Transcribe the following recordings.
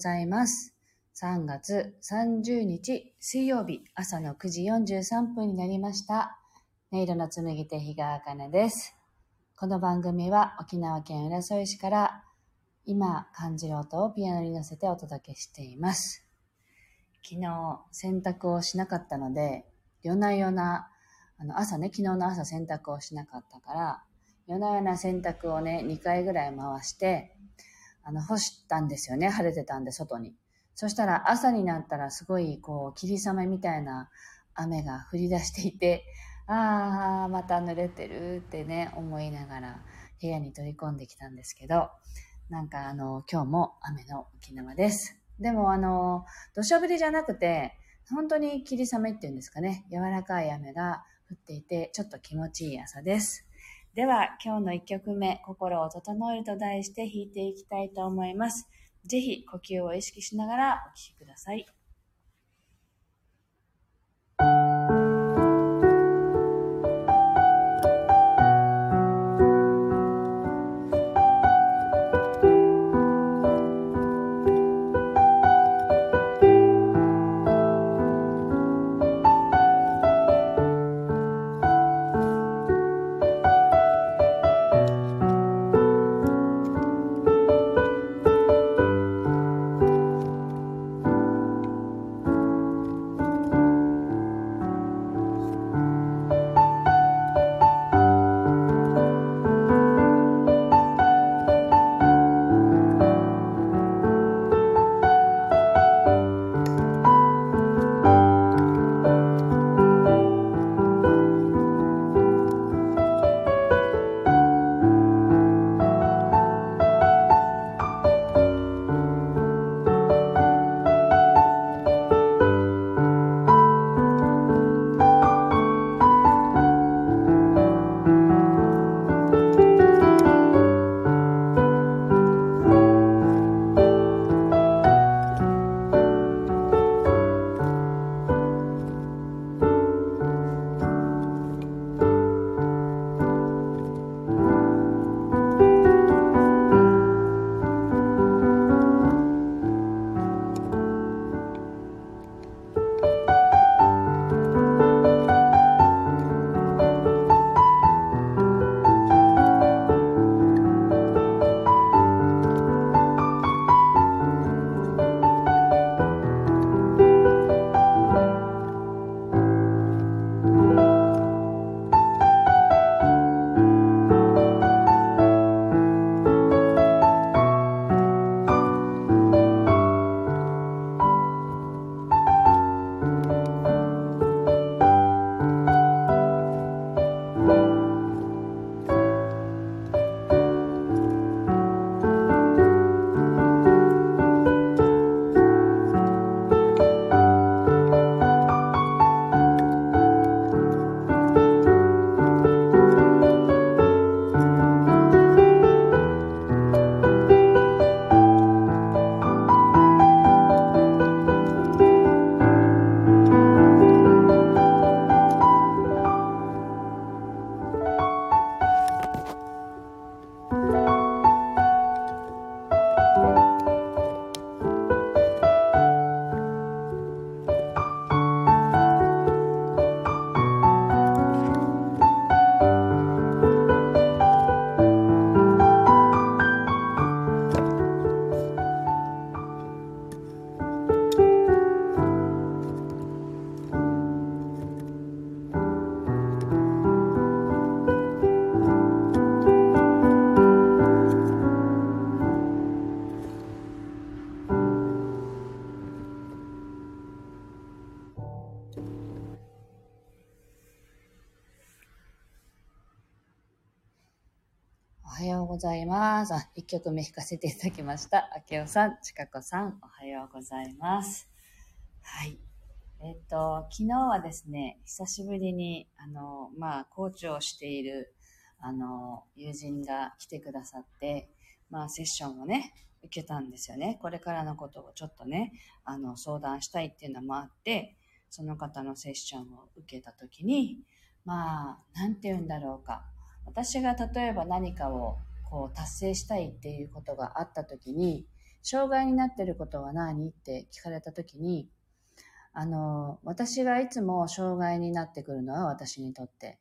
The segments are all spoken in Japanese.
ございます。3月30日水曜日朝の9時43分になりました。音色の紡手日川茜です。この番組は沖縄県浦添市から今感じる音をピアノに乗せてお届けしています。昨日洗濯をしなかったので、夜な夜な、あの朝ね、昨日の朝洗濯をしなかったから、夜な夜な洗濯をね、2回ぐらい回して、あの、干したんですよね。晴れてたんで、外に。そしたら朝になったらすごい、こう、霧雨みたいな雨が降り出していて、ああ、また濡れてるってね、思いながら部屋に取り込んできたんですけど、なんかあの、今日も雨の沖縄です。でもあの、土砂降りじゃなくて、本当に霧雨っていうんですかね、柔らかい雨が降っていて、ちょっと気持ちいい朝です。では、今日の1曲目、心を整えると題して弾いていきたいと思います。ぜひ、呼吸を意識しながらお聴きください。ざいます。あ、1曲目弾かせていただきました。あけおさん、ちかこさん、おはようございます。はい。えっと、昨日はですね、久しぶりに、あの、まあ、コーチをしている、あの、友人が来てくださって、まあ、セッションをね、受けたんですよね。これからのことをちょっとね、あの、相談したいっていうのもあって、その方のセッションを受けたときに、まあ、なんて言うんだろうか。私が例えば何かをこう達成したいっていうことがあったときに、障害になってることは何？って聞かれた時に、あの、私がいつも障害になってくるのは私にとって、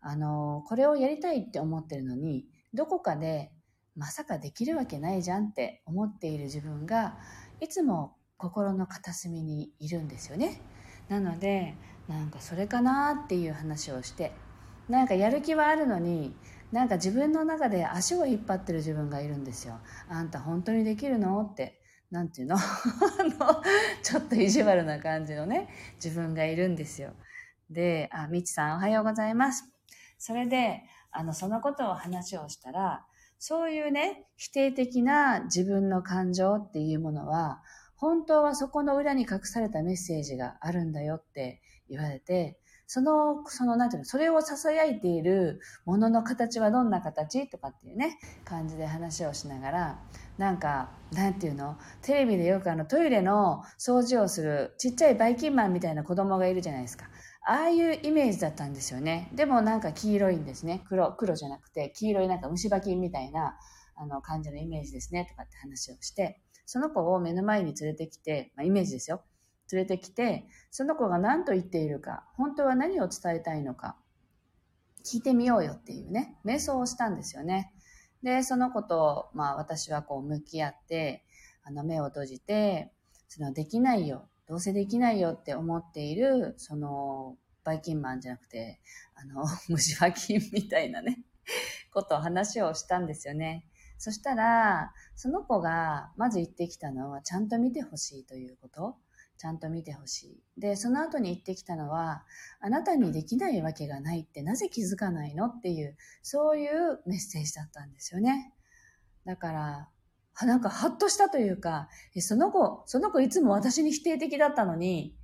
あの、これをやりたいって思ってるのに、どこかでまさかできるわけないじゃんって思っている自分が、いつも心の片隅にいるんですよね。なので、なんかそれかなっていう話をして、なんかやる気はあるのに、なんか自分の中で足を引っ張ってる自分がいるんですよ。あんた本当にできるの？って。なんていうの？あの、ちょっと意地悪な感じのね、自分がいるんですよ。で、あ、みちさんおはようございます。それで、あの、そのことを話をしたら、そういうね、否定的な自分の感情っていうものは、本当はそこの裏に隠されたメッセージがあるんだよって言われて、その、その、なんていうの、それを囁いているものの形はどんな形とかっていうね、感じで話をしながら、なんか、なんていうのテレビでよくあのトイレの掃除をするちっちゃいバイキンマンみたいな子供がいるじゃないですか。ああいうイメージだったんですよね。でもなんか黄色いんですね。黒、黒じゃなくて黄色いなんか虫歯菌みたいなあの感じのイメージですねとかって話をして、その子を目の前に連れてきて、まあ、イメージですよ。連れてきて、その子が何と言っているか、本当は何を伝えたいのか、聞いてみようよっていうね、瞑想をしたんですよね。で、その子と、まあ私はこう向き合って、あの目を閉じて、そのできないよ、どうせできないよって思っている、そのバイキンマンじゃなくて、あの、虫歯菌みたいなね、ことを話をしたんですよね。そしたら、その子がまず言ってきたのは、ちゃんと見てほしいということ。ちゃんと見てほしい。で、その後に言ってきたのは、あなたにできないわけがないってなぜ気づかないのっていう、そういうメッセージだったんですよね。だから、なんかハッとしたというか、その子、その子いつも私に否定的だったのに、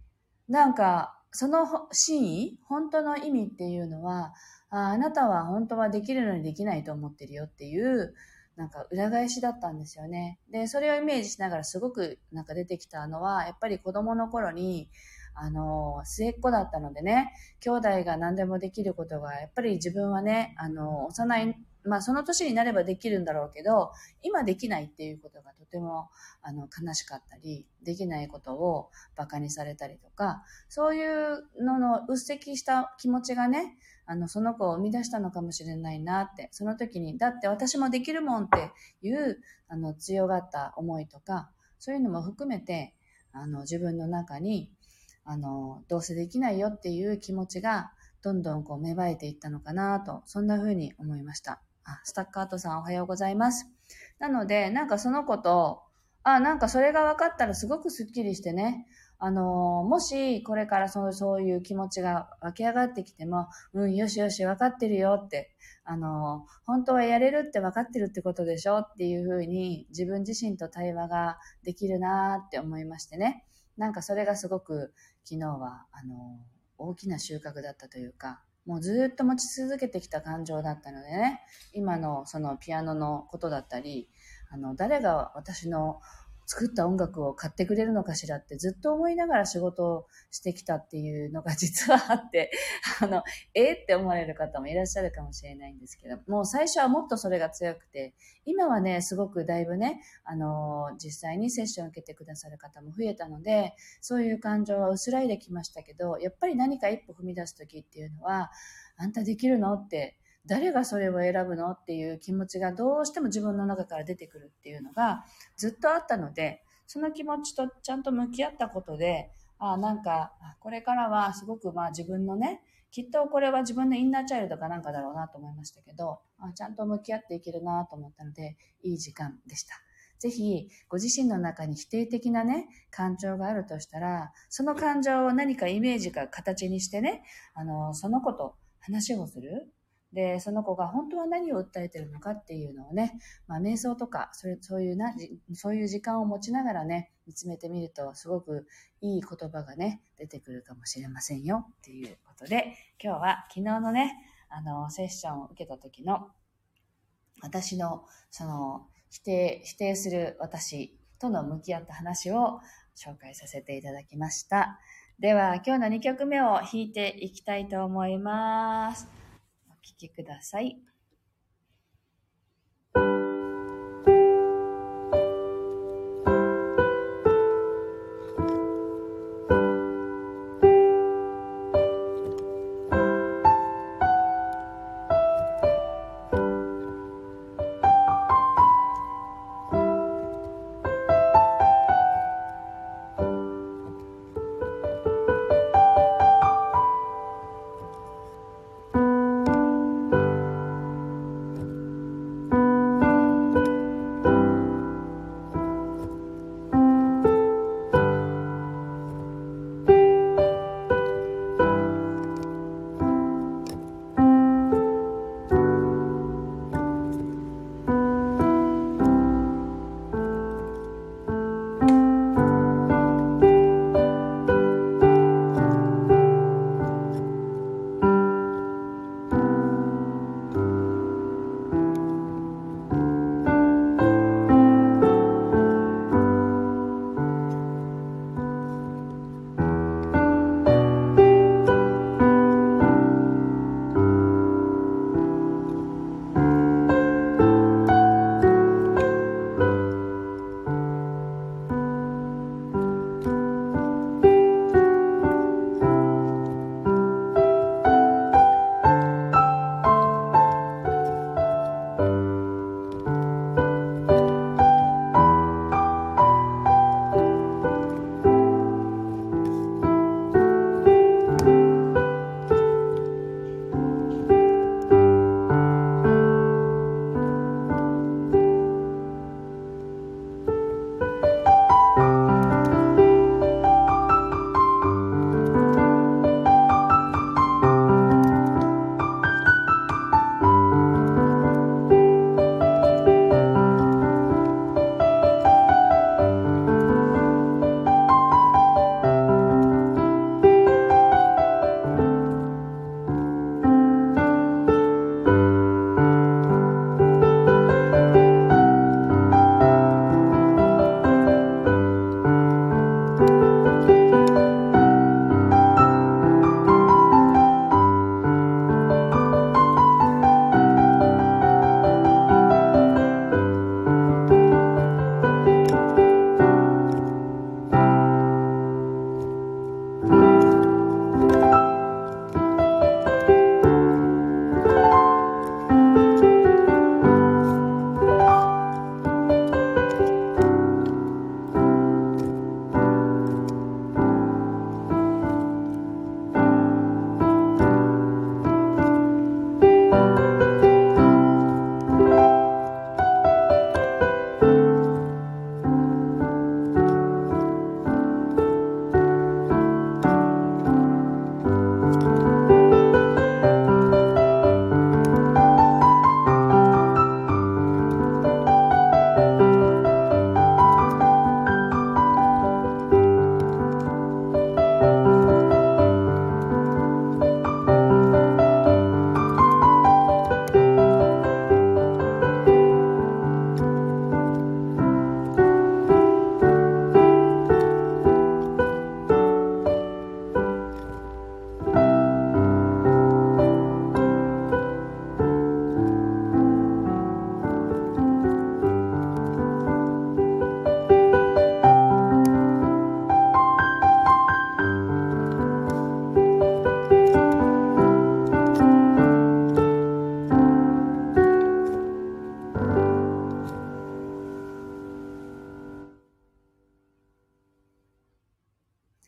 なんか、その真意、本当の意味っていうのは、ああなたは本当はできるのにできないと思ってるよっていう、なんか裏返しだったんですよね。で、それをイメージしながらすごくなんか出てきたのは、やっぱり子供の頃に、あの、末っ子だったのでね、兄弟が何でもできることが、やっぱり自分はね、あの、幼い、まあその年になればできるんだろうけど、今できないっていうことがとても、あの、悲しかったり、できないことを馬鹿にされたりとか、そういうののうっせきした気持ちがね、あの、その子を生み出したのかもしれないなって、その時に、だって私もできるもんっていう、あの、強がった思いとか、そういうのも含めて、あの、自分の中に、あの、どうせできないよっていう気持ちが、どんどんこう芽生えていったのかなと、そんな風に思いました。あ、スタッカートさんおはようございます。なので、なんかその子と、あ、なんかそれが分かったらすごくスッキリしてね、あの、もしこれからそうそういう気持ちが湧き上がってきても、うん、よしよし、分かってるよって、あの、本当はやれるって分かってるってことでしょっていうふうに自分自身と対話ができるなって思いましてね。なんかそれがすごく昨日は、あの、大きな収穫だったというか、もうずっと持ち続けてきた感情だったのでね、今のそのピアノのことだったり、あの、誰が私の作った音楽を買ってくれるのかしらってずっと思いながら仕事をしてきたっていうのが実はあって、あの、ええって思われる方もいらっしゃるかもしれないんですけど、もう最初はもっとそれが強くて、今はね、すごくだいぶね、あの、実際にセッションを受けてくださる方も増えたので、そういう感情は薄らいできましたけど、やっぱり何か一歩踏み出す時っていうのは、あんたできるの？って誰がそれを選ぶのっていう気持ちがどうしても自分の中から出てくるっていうのがずっとあったので、その気持ちとちゃんと向き合ったことで、ああなんか、これからはすごくまあ自分のね、きっとこれは自分のインナーチャイルドかなんかだろうなと思いましたけど、あちゃんと向き合っていけるなと思ったので、いい時間でした。ぜひ、ご自身の中に否定的なね、感情があるとしたら、その感情を何かイメージか形にしてね、あの、その子と話をする。で、その子が本当は何を訴えてるのかっていうのをね、まあ、瞑想とか、それそういうな、そういう時間を持ちながらね、見つめてみると、すごくいい言葉がね、出てくるかもしれませんよっていうことで、今日は昨日のね、あの、セッションを受けた時の、私の、その、否定、否定する私との向き合った話を紹介させていただきました。では、今日の2曲目を弾いていきたいと思います。聴きください。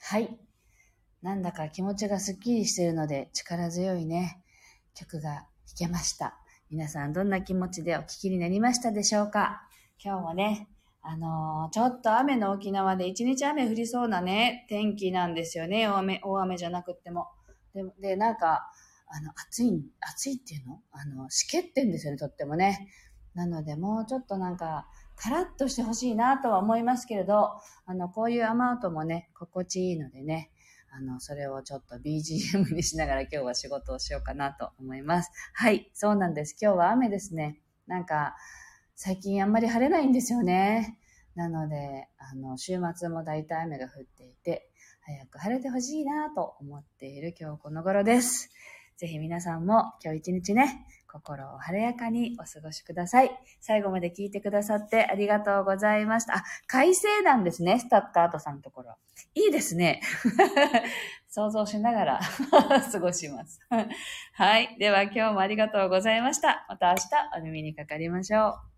はい。なんだか気持ちがスッキリしているので力強いね、曲が弾けました。皆さんどんな気持ちでお聴きになりましたでしょうか？今日もね、あのー、ちょっと雨の沖縄で一日雨降りそうなね、天気なんですよね。大雨、大雨じゃなくっても。で、でなんか、あの、暑い、暑いっていうの？あの、湿気ってんですよね、とってもね。なので、もうちょっとなんか、カラッとしてほしいなとは思いますけれど、あの、こういう雨音もね、心地いいのでね、あの、それをちょっと BGM にしながら今日は仕事をしようかなと思います。はい、そうなんです。今日は雨ですね。なんか、最近あんまり晴れないんですよね。なので、あの、週末も大体雨が降っていて、早く晴れてほしいなと思っている今日この頃です。ぜひ皆さんも今日一日ね、心を晴れやかにお過ごしください。最後まで聞いてくださってありがとうございました。あ、快晴なんですね、スタッカートさんのところ。いいですね。想像しながら 過ごします。はい。では今日もありがとうございました。また明日お耳にかかりましょう。